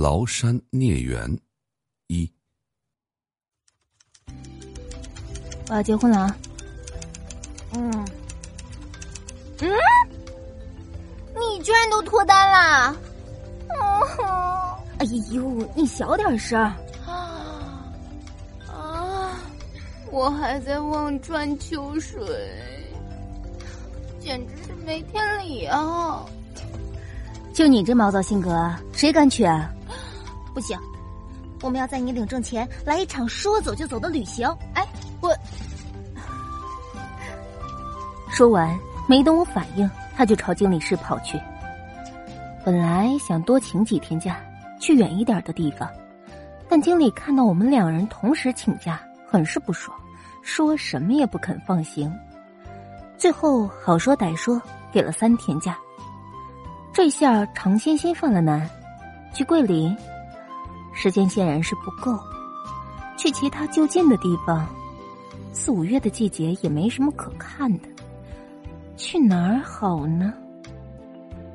崂山孽缘一，我要结婚了啊！嗯嗯，你居然都脱单啦！哦，哎呦，你小点声啊啊！我还在望穿秋水，简直是没天理啊！就你这毛躁性格，谁敢娶啊？不行，我们要在你领证前来一场说走就走的旅行。哎，我说完没等我反应，他就朝经理室跑去。本来想多请几天假，去远一点的地方，但经理看到我们两人同时请假，很是不爽，说什么也不肯放行。最后好说歹说，给了三天假。这下常欣欣犯了难，去桂林，时间显然是不够；去其他就近的地方，四五月的季节也没什么可看的。去哪儿好呢？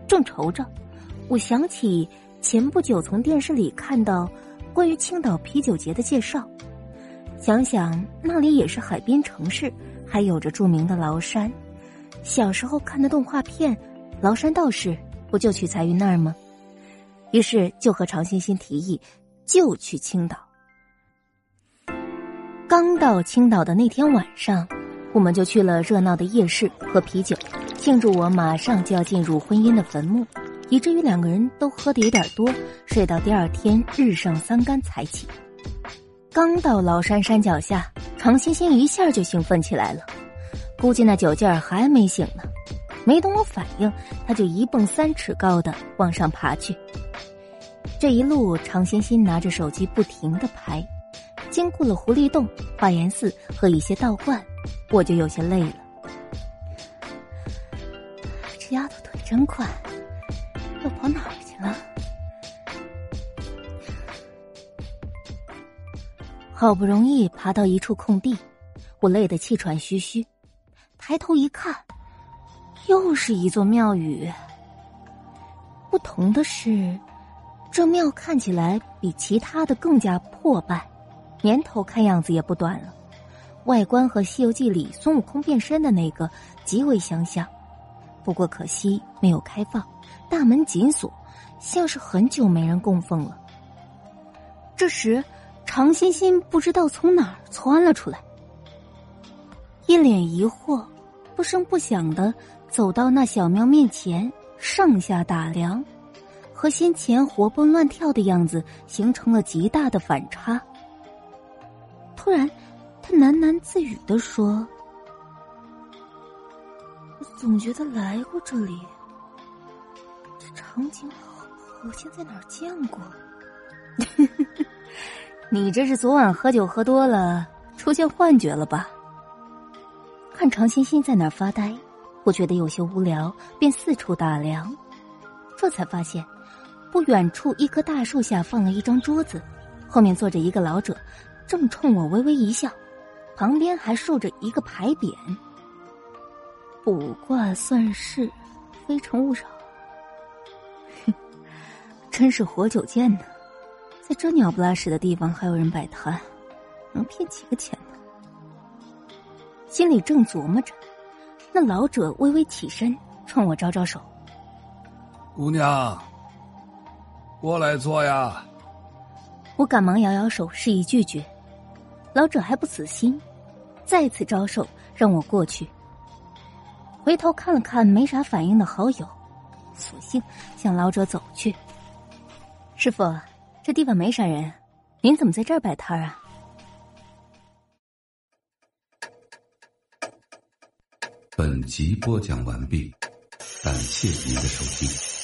正愁着，我想起前不久从电视里看到关于青岛啤酒节的介绍，想想那里也是海滨城市，还有着著名的崂山。小时候看的动画片《崂山道士》。不就取材于那儿吗？于是就和常欣欣提议，就去青岛。刚到青岛的那天晚上，我们就去了热闹的夜市喝啤酒，庆祝我马上就要进入婚姻的坟墓，以至于两个人都喝的有点多，睡到第二天日上三竿才起。刚到崂山山脚下，常欣欣一下就兴奋起来了，估计那酒劲儿还没醒呢。没等我反应，他就一蹦三尺高的往上爬去。这一路，常欣欣拿着手机不停的拍，经过了狐狸洞、华岩寺和一些道观，我就有些累了。这丫头腿真快，又跑哪儿去了？好不容易爬到一处空地，我累得气喘吁吁，抬头一看。又是一座庙宇。不同的是，这庙看起来比其他的更加破败，年头看样子也不短了。外观和《西游记》里孙悟空变身的那个极为相像，不过可惜没有开放，大门紧锁，像是很久没人供奉了。这时，常欣欣不知道从哪儿窜了出来，一脸疑惑，不声不响的。走到那小庙面前，上下打量，和先前活蹦乱跳的样子形成了极大的反差。突然，他喃喃自语的说：“我总觉得来过这里，这场景好像在哪儿见过。”你这是昨晚喝酒喝多了，出现幻觉了吧？看常欣欣在那儿发呆。我觉得有些无聊，便四处打量，这才发现，不远处一棵大树下放了一张桌子，后面坐着一个老者，正冲我微微一笑，旁边还竖着一个牌匾：“卜卦算事，非诚勿扰。”哼，真是活久见呢，在这鸟不拉屎的地方还有人摆摊，能骗几个钱呢？心里正琢磨着。那老者微微起身，冲我招招手：“姑娘，过来坐呀。”我赶忙摇摇手，示意拒绝。老者还不死心，再次招手让我过去。回头看了看没啥反应的好友，索性向老者走去。师傅，这地方没啥人，您怎么在这儿摆摊啊？本集播讲完毕，感谢您的收听。